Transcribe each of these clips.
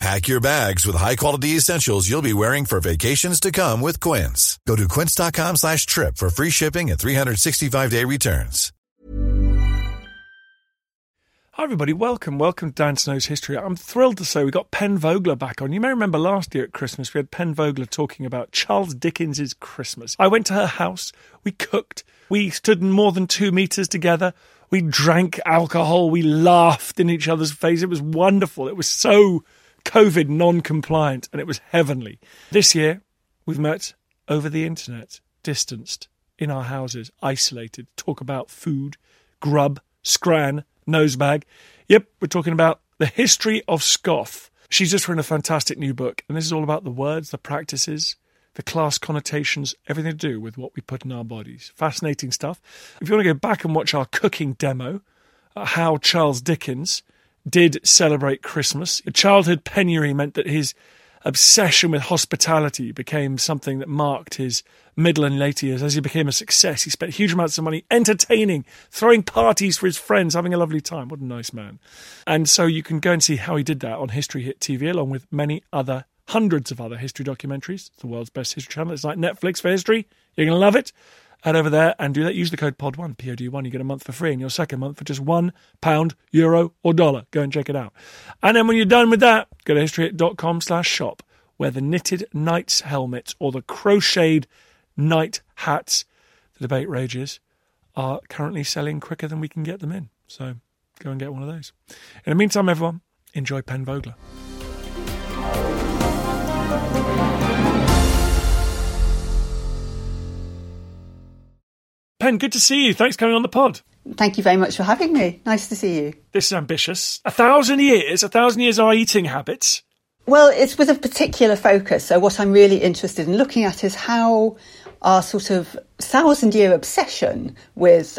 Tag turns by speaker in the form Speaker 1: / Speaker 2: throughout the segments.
Speaker 1: Pack your bags with high-quality essentials you'll be wearing for vacations to come with Quince. Go to quince.com slash trip for free shipping and 365-day returns.
Speaker 2: Hi, everybody. Welcome. Welcome to Dan Snow's History. I'm thrilled to say we got Pen Vogler back on. You may remember last year at Christmas, we had Pen Vogler talking about Charles Dickens's Christmas. I went to her house. We cooked. We stood more than two meters together. We drank alcohol. We laughed in each other's face. It was wonderful. It was so COVID non compliant and it was heavenly. This year, we've met over the internet, distanced, in our houses, isolated, talk about food, grub, scran, nosebag. Yep, we're talking about the history of scoff. She's just written a fantastic new book, and this is all about the words, the practices, the class connotations, everything to do with what we put in our bodies. Fascinating stuff. If you want to go back and watch our cooking demo, uh, how Charles Dickens did celebrate Christmas, childhood penury meant that his obsession with hospitality became something that marked his middle and later years. As he became a success, he spent huge amounts of money entertaining, throwing parties for his friends, having a lovely time. What a nice man. And so you can go and see how he did that on History Hit TV, along with many other, hundreds of other history documentaries. It's the world's best history channel. It's like Netflix for history. You're going to love it. Head over there and do that. Use the code POD1, POD1. You get a month for free and your second month for just one pound, euro, or dollar. Go and check it out. And then when you're done with that, go to historyhit.com slash shop, where the knitted knight's helmets or the crocheted knight hats, the debate rages, are currently selling quicker than we can get them in. So go and get one of those. In the meantime, everyone, enjoy Pen Vogler. Pen, good to see you. Thanks for coming on the pod.
Speaker 3: Thank you very much for having me. Nice to see you.
Speaker 2: This is ambitious. A thousand years, a thousand years of our eating habits.
Speaker 3: Well, it's with a particular focus. So, what I'm really interested in looking at is how our sort of thousand year obsession with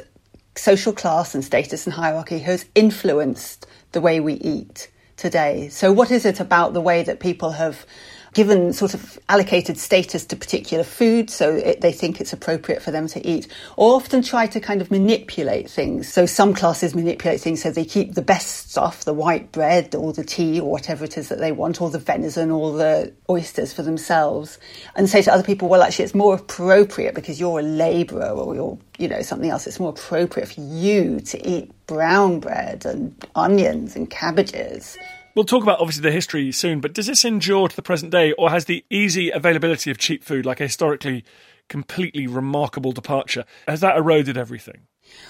Speaker 3: social class and status and hierarchy has influenced the way we eat today. So, what is it about the way that people have given sort of allocated status to particular food, so it, they think it's appropriate for them to eat, or often try to kind of manipulate things. So some classes manipulate things so they keep the best stuff, the white bread or the tea or whatever it is that they want, or the venison or the oysters for themselves, and say to other people, well, actually, it's more appropriate because you're a labourer or you're, you know, something else. It's more appropriate for you to eat brown bread and onions and cabbages
Speaker 2: We'll talk about obviously the history soon, but does this endure to the present day, or has the easy availability of cheap food, like a historically completely remarkable departure, has that eroded everything?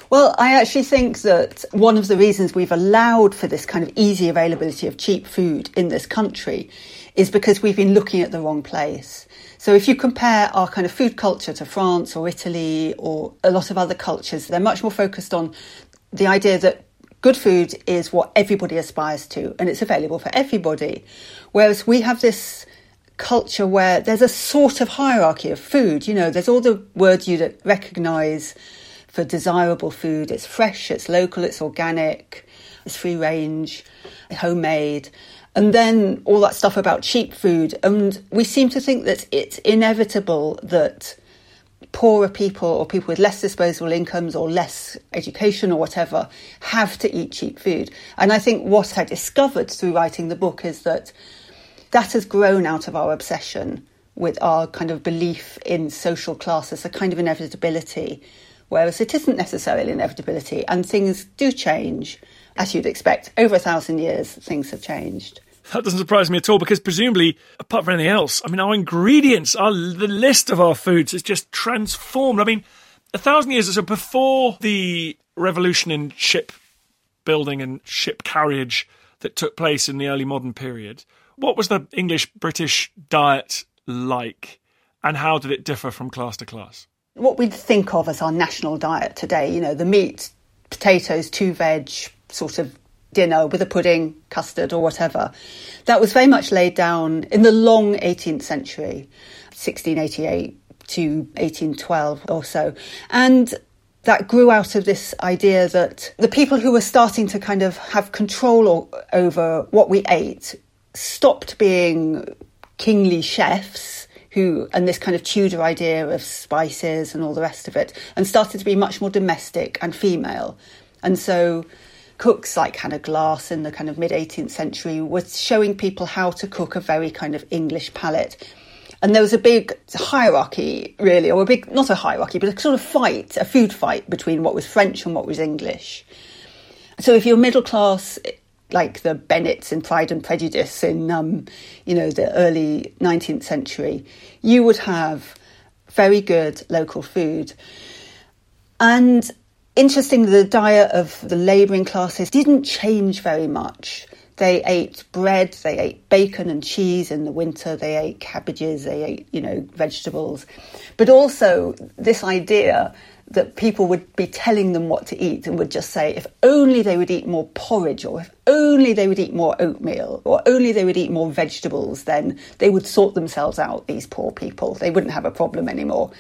Speaker 3: Well, I actually think that one of the reasons we've allowed for this kind of easy availability of cheap food in this country is because we've been looking at the wrong place. So if you compare our kind of food culture to France or Italy or a lot of other cultures, they're much more focused on the idea that good food is what everybody aspires to and it's available for everybody. Whereas we have this culture where there's a sort of hierarchy of food. You know, there's all the words you recognize for desirable food. It's fresh, it's local, it's organic, it's free range, homemade. And then all that stuff about cheap food. And we seem to think that it's inevitable that poorer people or people with less disposable incomes or less education or whatever have to eat cheap food. And I think what I discovered through writing the book is that that has grown out of our obsession with our kind of belief in social class as a kind of inevitability, whereas it isn't necessarily inevitability and things do change. As you'd expect, over a thousand years, things have changed.
Speaker 2: That doesn't surprise me at all because presumably, apart from anything else, I mean, our ingredients, our the list of our foods is just transformed. I mean, a thousand years or so before the revolution in ship building and ship carriage that took place in the early modern period, what was the English British diet like, and how did it differ from class to class?
Speaker 3: What we'd think of as our national diet today, you know, the meat, potatoes, two veg, sort of dinner with a pudding, custard, or whatever. That was very much laid down in the long 18th century, 1688 to 1812 or so. And that grew out of this idea that the people who were starting to kind of have control over what we ate stopped being kingly chefs who and this kind of Tudor idea of spices and all the rest of it and started to be much more domestic and female. And so cooks like Hannah Glasse in the kind of mid 18th century were showing people how to cook a very kind of English palate. And there was a big hierarchy, really, or a big, not a hierarchy, but a sort of fight, a food fight between what was French and what was English. So if you're middle class, like the Bennets in Pride and Prejudice in, um, you know, the early 19th century, you would have very good local food. And Interesting, the diet of the labouring classes didn't change very much. They ate bread, they ate bacon and cheese in the winter, they ate cabbages, they ate, you know, vegetables. But also this idea that people would be telling them what to eat and would just say if only they would eat more porridge or if only they would eat more oatmeal or only they would eat more vegetables, then they would sort themselves out, these poor people. They wouldn't have a problem anymore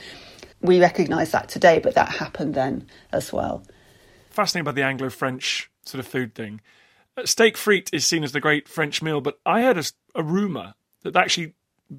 Speaker 3: we recognise that today, but that happened then as well.
Speaker 2: Fascinating about the Anglo French sort of food thing. Uh, steak frite is seen as the great French meal, but I heard a, a rumour that actually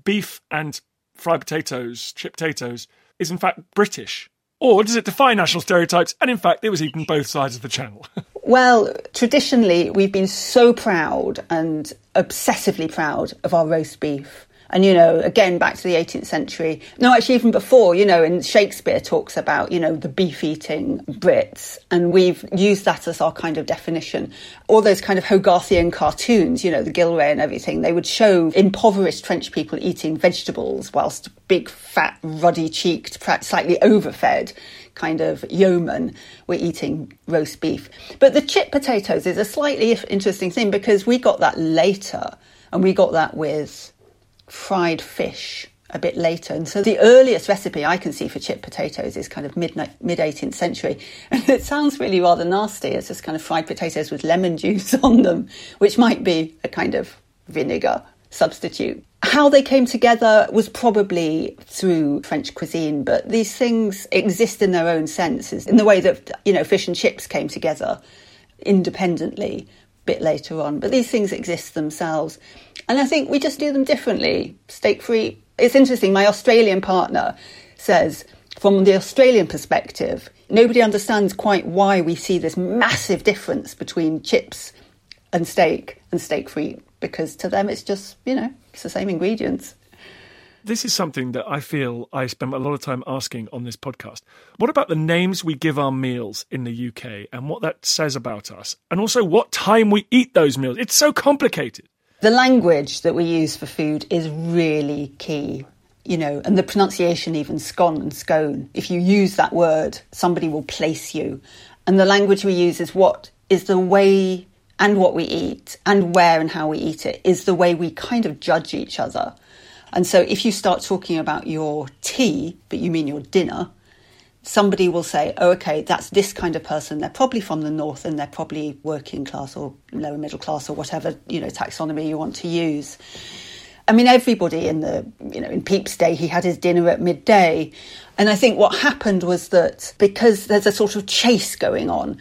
Speaker 2: beef and fried potatoes, chipped potatoes, is in fact British. Or does it defy national stereotypes? And in fact, it was eaten both sides of the channel.
Speaker 3: well, traditionally, we've been so proud and obsessively proud of our roast beef. And, you know, again, back to the 18th century. No, actually, even before, you know, and Shakespeare talks about, you know, the beef eating Brits. And we've used that as our kind of definition. All those kind of Hogarthian cartoons, you know, the Gillray and everything, they would show impoverished French people eating vegetables whilst big, fat, ruddy cheeked, perhaps slightly overfed kind of yeomen were eating roast beef. But the chip potatoes is a slightly interesting thing because we got that later and we got that with fried fish a bit later. And so the earliest recipe I can see for chipped potatoes is kind of mid mid 18th century. And it sounds really rather nasty. It's just kind of fried potatoes with lemon juice on them, which might be a kind of vinegar substitute. How they came together was probably through French cuisine, but these things exist in their own senses in the way that, you know, fish and chips came together independently bit later on. But these things exist themselves. And I think we just do them differently. Steak free. It's interesting. My Australian partner says, from the Australian perspective, nobody understands quite why we see this massive difference between chips and steak and steak free, because to them it's just, you know, it's the same ingredients.
Speaker 2: This is something that I feel I spend a lot of time asking on this podcast. What about the names we give our meals in the UK and what that says about us? And also what time we eat those meals? It's so complicated.
Speaker 3: The language that we use for food is really key. You know, and the pronunciation, even scone and scone. If you use that word, somebody will place you. And the language we use is what is the way and what we eat and where and how we eat it is the way we kind of judge each other. And so if you start talking about your tea, but you mean your dinner, somebody will say, oh, okay, that's this kind of person. They're probably from the north and they're probably working class or lower middle class or whatever, you know, taxonomy you want to use. I mean, everybody in the, you know, in Pepys' day, he had his dinner at midday. And I think what happened was that because there's a sort of chase going on,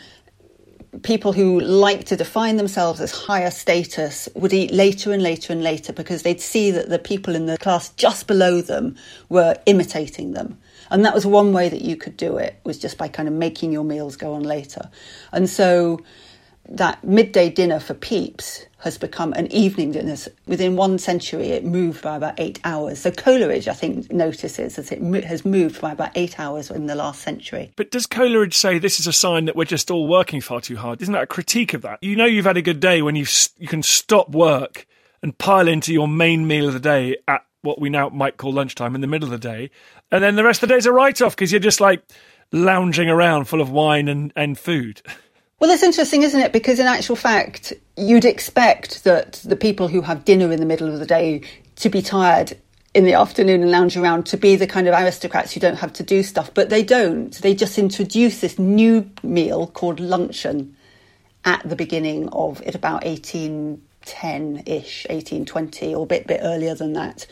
Speaker 3: people who like to define themselves as higher status would eat later and later and later because they'd see that the people in the class just below them were imitating them. And that was one way that you could do it was just by kind of making your meals go on later. And so that midday dinner for Pepys has become an evening dinner. Within one century, it moved by about eight hours. So Coleridge, I think, notices that it has moved by about eight hours in the last century.
Speaker 2: But does Coleridge say this is a sign that we're just all working far too hard? Isn't that a critique of that? You know, you've had a good day when you you can stop work and pile into your main meal of the day at what we now might call lunchtime in the middle of the day, and then the rest of the day's a write off because you're just like
Speaker 4: lounging around full of wine and, and food.
Speaker 3: Well, that's interesting, isn't it? Because in actual fact, you'd expect that the people who have dinner in the middle of the day to be tired in the afternoon and lounge around to be the kind of aristocrats who don't have to do stuff, but they don't. They just introduce this new meal called luncheon at the beginning of at about 1810 ish, 1820, or a bit, bit earlier than that.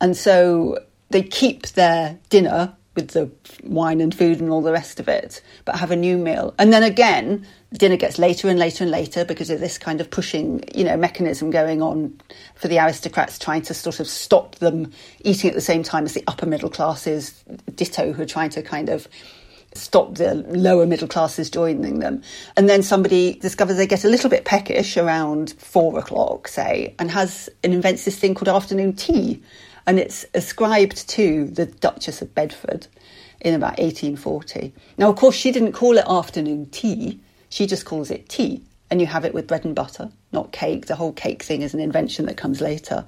Speaker 3: And so they keep their dinner with the wine and food and all the rest of it, but have a new meal. And then again, dinner gets later and later and later because of this kind of pushing, you know, mechanism going on for the aristocrats trying to sort of stop them eating at the same time as the upper middle classes, ditto, who are trying to kind of stop the lower middle classes joining them. And then somebody discovers they get a little bit peckish around four o'clock, say, and has and invents this thing called afternoon tea and it's ascribed to the Duchess of Bedford in about 1840. Now, of course, she didn't call it afternoon tea, she just calls it tea, and you have it with bread and butter, not cake. The whole cake thing is an invention that comes later.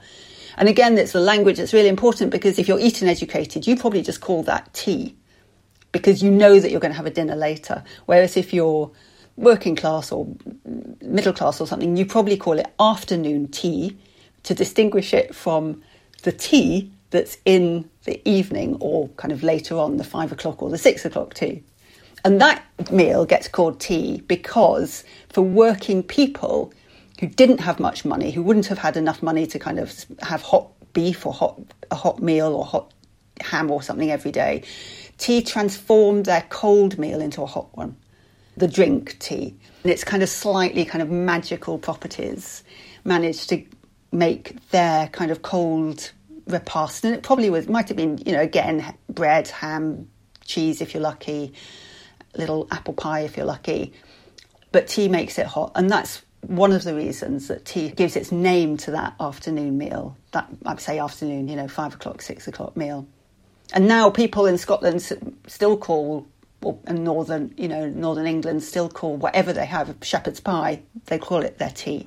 Speaker 3: And again, it's the language that's really important because if you're eating educated, you probably just call that tea because you know that you're going to have a dinner later. Whereas if you're working class or middle class or something, you probably call it afternoon tea to distinguish it from the tea that's in the evening or kind of later on, the five o'clock or the six o'clock tea. And that meal gets called tea because for working people who didn't have much money, who wouldn't have had enough money to kind of have hot beef or hot a hot meal or hot ham or something every day, tea transformed their cold meal into a hot one. The drink tea. And its kind of slightly kind of magical properties managed to make their kind of cold repast. And it probably was, might have been, you know, again, bread, ham, cheese if you're lucky, little apple pie if you're lucky. But tea makes it hot. And that's one of the reasons that tea gives its name to that afternoon meal. That, I'd say afternoon, you know, five o'clock, six o'clock meal. And now people in Scotland still call, or northern, you know, northern England still call whatever they have shepherd's pie, they call it their tea.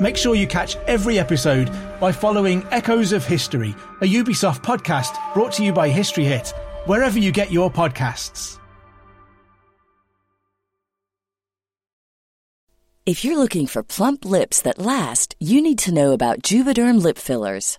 Speaker 4: Make sure you catch every episode by following Echoes of History, a Ubisoft podcast brought to you by History Hit, wherever you get your podcasts.
Speaker 5: If you're looking for plump lips that last, you need to know about Juvederm lip fillers.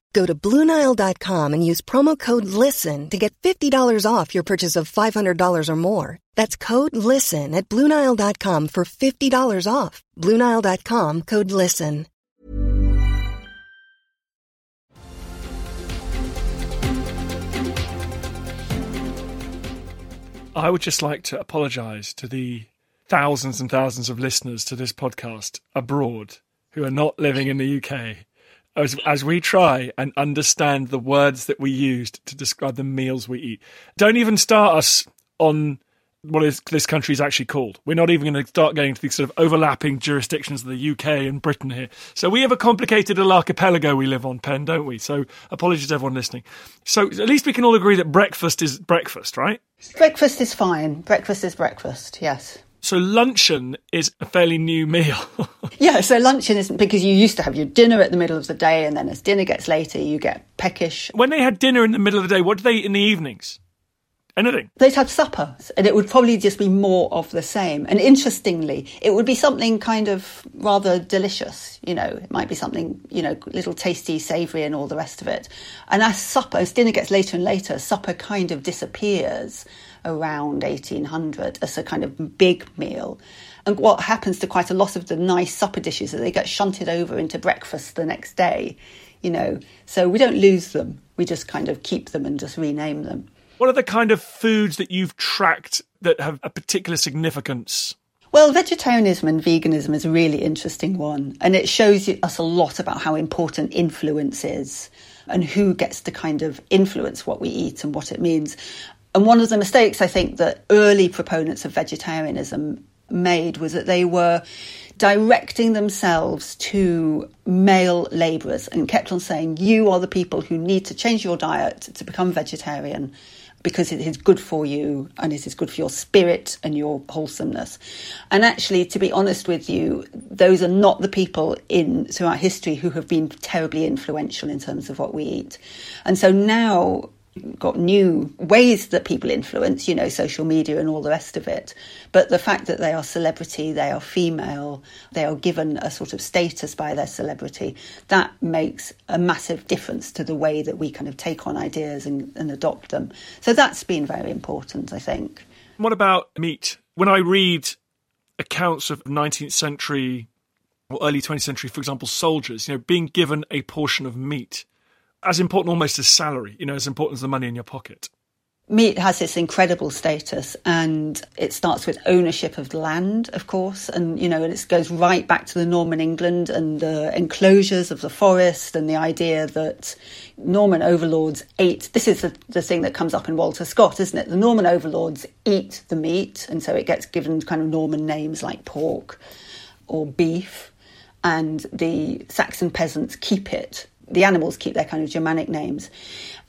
Speaker 6: Go to Bluenile.com and use promo code LISTEN to get $50 off your purchase of $500 or more. That's code LISTEN at Bluenile.com for $50 off. Bluenile.com code LISTEN.
Speaker 2: I would just like to apologise to the thousands and thousands of listeners to this podcast abroad who are not living in the UK as, as we try and understand the words that we used to describe the meals we eat. Don't even start us on what is this country is actually called. We're not even going to start getting to these sort of overlapping jurisdictions of the UK and Britain here. So we have a complicated little archipelago we live on, Pen, don't we? So apologies to everyone listening. So at least we can all agree that breakfast is breakfast, right?
Speaker 3: Breakfast is fine. Breakfast is breakfast, yes.
Speaker 2: So luncheon is a fairly new meal.
Speaker 3: yeah, so luncheon isn't because you used to have your dinner at the middle of the day, and then as dinner gets later, you get peckish.
Speaker 2: when they had dinner in the middle of the day, what did they eat in the evenings? Anything.
Speaker 3: They'd have supper, and it would probably just be more of the same. And interestingly, it would be something kind of rather delicious. You know, it might be something, you know, little tasty, savoury, and all the rest of it. And as supper, as dinner gets later and later, supper kind of disappears around 1800 as a kind of big meal. And what happens to quite a lot of the nice supper dishes is they get shunted over into breakfast the next day, you know. So we don't lose them, we just kind of keep them and just rename them.
Speaker 2: What are the kind of foods that you've tracked that have a particular significance?
Speaker 3: Well, vegetarianism and veganism is a really interesting one, and it shows us a lot about how important influence is and who gets to kind of influence what we eat and what it means. And one of the mistakes I think that early proponents of vegetarianism made was that they were directing themselves to male labourers and kept on saying, You are the people who need to change your diet to become vegetarian because it is good for you and it is good for your spirit and your wholesomeness. And actually, to be honest with you, those are not the people in throughout history who have been terribly influential in terms of what we eat. And so now got new ways that people influence, you know, social media and all the rest of it. But the fact that they are celebrity, they are female, they are given a sort of status by their celebrity, that makes a massive difference to the way that we kind of take on ideas and, and adopt them. So that's been very important, I think.
Speaker 2: What about meat? When I read accounts of 19th century or early 20th century, for example, soldiers, you know, being given a portion of meat, as important almost as salary, you know, as important as the money in your pocket.
Speaker 3: Meat has this incredible status, and it starts with ownership of land, of course, and you know, it goes right back to the Norman England and the enclosures of the forest, and the idea that Norman overlords ate. This is the, the thing that comes up in Walter Scott, isn't it? The Norman overlords eat the meat, and so it gets given kind of Norman names like pork or beef, and the Saxon peasants keep it the animals keep their kind of Germanic names.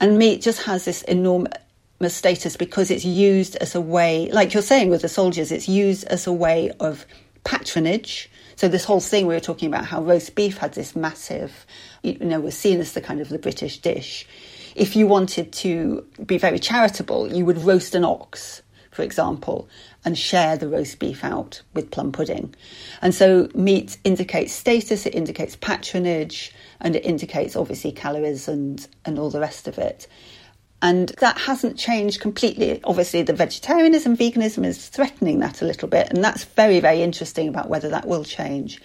Speaker 3: And meat just has this enormous status because it's used as a way, like you're saying with the soldiers, it's used as a way of patronage. So this whole thing we were talking about how roast beef had this massive, you know, was seen as the kind of the British dish. If you wanted to be very charitable, you would roast an ox, for example, and share the roast beef out with plum pudding. And so meat indicates status, it indicates patronage, and it indicates obviously calories and, and all the rest of it. And that hasn't changed completely. Obviously, the vegetarianism, veganism is threatening that a little bit, and that's very, very interesting about whether that will change.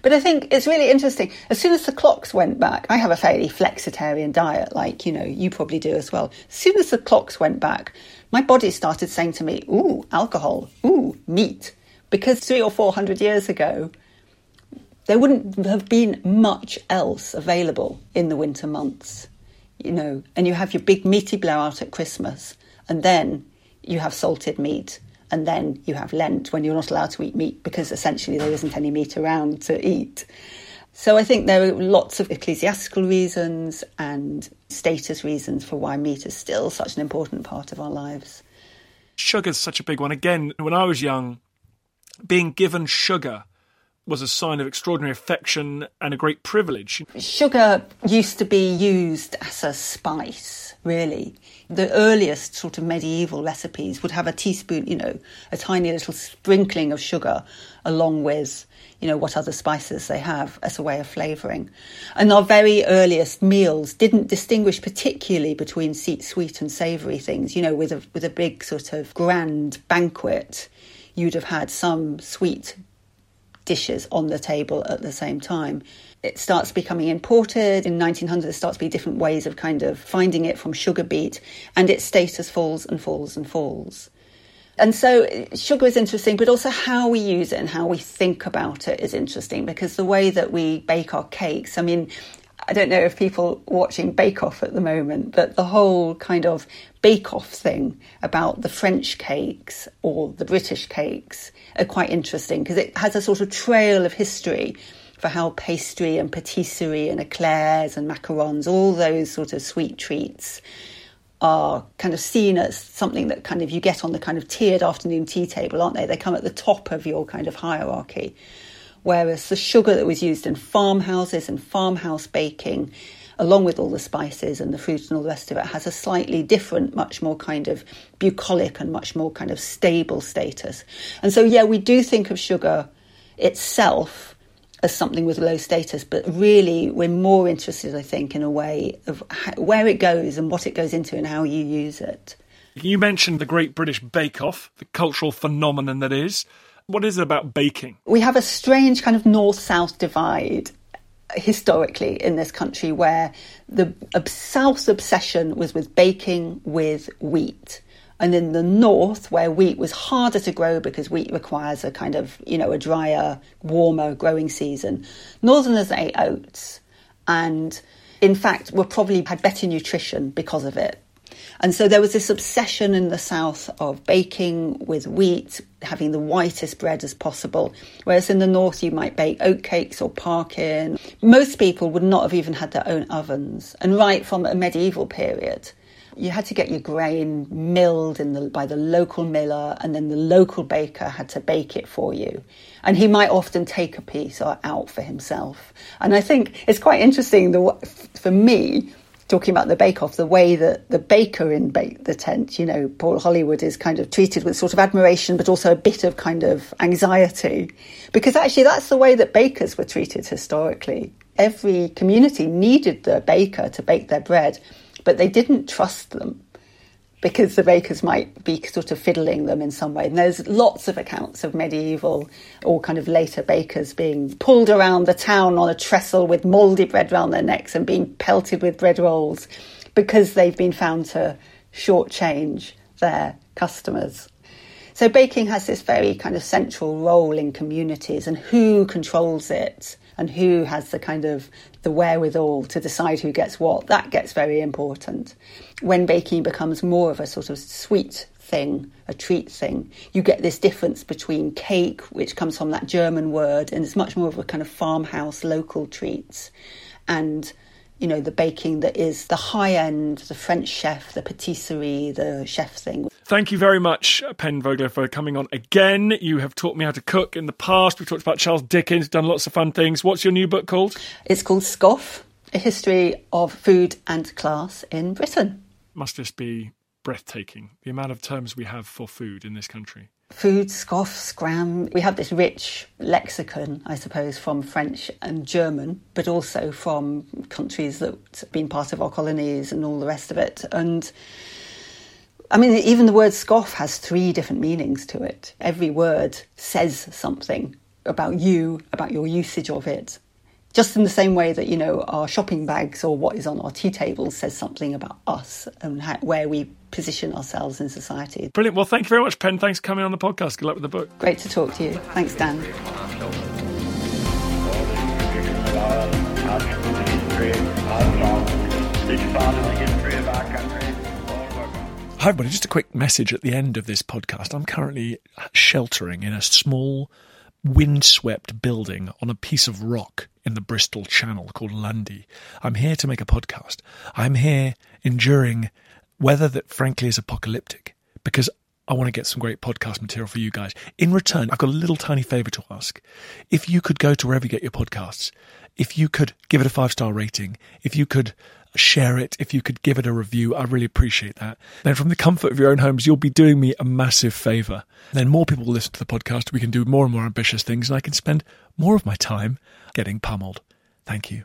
Speaker 3: But I think it's really interesting. As soon as the clocks went back, I have a fairly flexitarian diet, like, you know, you probably do as well. As soon as the clocks went back, my body started saying to me, ooh, alcohol, ooh, meat. Because three or four hundred years ago, there wouldn't have been much else available in the winter months, you know, and you have your big meaty blowout at Christmas, and then you have salted meat, and then you have Lent when you're not allowed to eat meat because essentially there isn't any meat around to eat. So I think there are lots of ecclesiastical reasons and status reasons for why meat is still such an important part of our lives.
Speaker 2: Sugar's such a big one. Again, when I was young, being given sugar was a sign of extraordinary affection and a great privilege.
Speaker 3: Sugar used to be used as a spice, really. The earliest sort of medieval recipes would have a teaspoon, you know, a tiny little sprinkling of sugar along with, you know, what other spices they have as a way of flavouring. And our very earliest meals didn't distinguish particularly between sweet and savoury things, you know, with a, with a big sort of grand banquet you'd have had some sweet dishes on the table at the same time. It starts becoming imported. In 1900, there starts to be different ways of kind of finding it from sugar beet, and its status falls and falls and falls. And so sugar is interesting, but also how we use it and how we think about it is interesting because the way that we bake our cakes, I mean, I don't know if people watching Bake Off at the moment, but the whole kind of Bake Off thing about the French cakes or the British cakes are quite interesting because it has a sort of trail of history for how pastry and patisserie and eclairs and macarons, all those sort of sweet treats, are kind of seen as something that kind of you get on the kind of tiered afternoon tea table, aren't they? They come at the top of your kind of hierarchy whereas the sugar that was used in farmhouses and farmhouse baking, along with all the spices and the fruit and all the rest of it, has a slightly different, much more kind of bucolic and much more kind of stable status. And so, yeah, we do think of sugar itself as something with low status, but really we're more interested, I think, in a way of how, where it goes and what it goes into and how you use it.
Speaker 2: You mentioned the Great British Bake Off, the cultural phenomenon that is. What is it about baking?
Speaker 3: We have a strange kind of north south divide historically in this country where the south obsession was with baking with wheat. And in the north, where wheat was harder to grow because wheat requires a kind of, you know, a drier, warmer growing season, northerners ate oats and, in fact, were probably had better nutrition because of it. And so there was this obsession in the South of baking with wheat, having the whitest bread as possible. Whereas in the North, you might bake oatcakes or parkin. Most people would not have even had their own ovens. And right from a medieval period, you had to get your grain milled the, by the local miller, and then the local baker had to bake it for you. And he might often take a piece or out for himself. And I think it's quite interesting the, for me talking about the Bake Off, the way that the baker in the Tent, you know, Paul Hollywood is kind of treated with sort of admiration, but also a bit of kind of anxiety. Because actually, that's the way that bakers were treated historically. Every community needed the baker to bake their bread, but they didn't trust them because the bakers might be sort of fiddling them in some way. And there's lots of accounts of medieval or kind of later bakers being pulled around the town on a trestle with mouldy bread round their necks and being pelted with bread rolls because they've been found to shortchange their customers. So baking has this very kind of central role in communities and who controls it and who has the kind of the wherewithal to decide who gets what, that gets very important. When baking becomes more of a sort of sweet thing, a treat thing, you get this difference between cake, which comes from that German word, and it's much more of a kind of farmhouse local treats, and you know, the baking that is the high end, the French chef, the patisserie, the chef thing.
Speaker 2: Thank you very much, Pen Vogler, for coming on again. You have taught me how to cook in the past. We've talked about Charles Dickens, done lots of fun things. What's your new book called?
Speaker 3: It's called Scoff, A History of Food and Class in Britain.
Speaker 2: Must just be breathtaking, the amount of terms we have for food in this country
Speaker 3: food, scoff, scran. We have this rich lexicon, I suppose, from French and German, but also from countries that have been part of our colonies and all the rest of it. And I mean, even the word scoff has three different meanings to it. Every word says something about you, about your usage of it. Just in the same way that, you know, our shopping bags or what is on our tea tables says something about us and how, where we position ourselves in society.
Speaker 2: Brilliant. Well, thank you very much, Pen. Thanks for coming on the podcast. Good luck with the book.
Speaker 3: Great to talk to you. Thanks, Dan.
Speaker 2: Hi, everybody. Just a quick message at the end of this podcast. I'm currently sheltering in a small, windswept building on a piece of rock in the Bristol Channel called Lundy. I'm here to make a podcast. I'm here enduring weather that frankly is apocalyptic because I want to get some great podcast material for you guys. In return, I've got a little tiny favor to ask. If you could go to wherever you get your podcasts, if you could give it a five star rating, if you could share it, if you could give it a review, I really appreciate that. Then from the comfort of your own homes, you'll be doing me a massive favor. Then more people will listen to the podcast. We can do more and more ambitious things and I can spend more of my time getting pummeled. Thank you.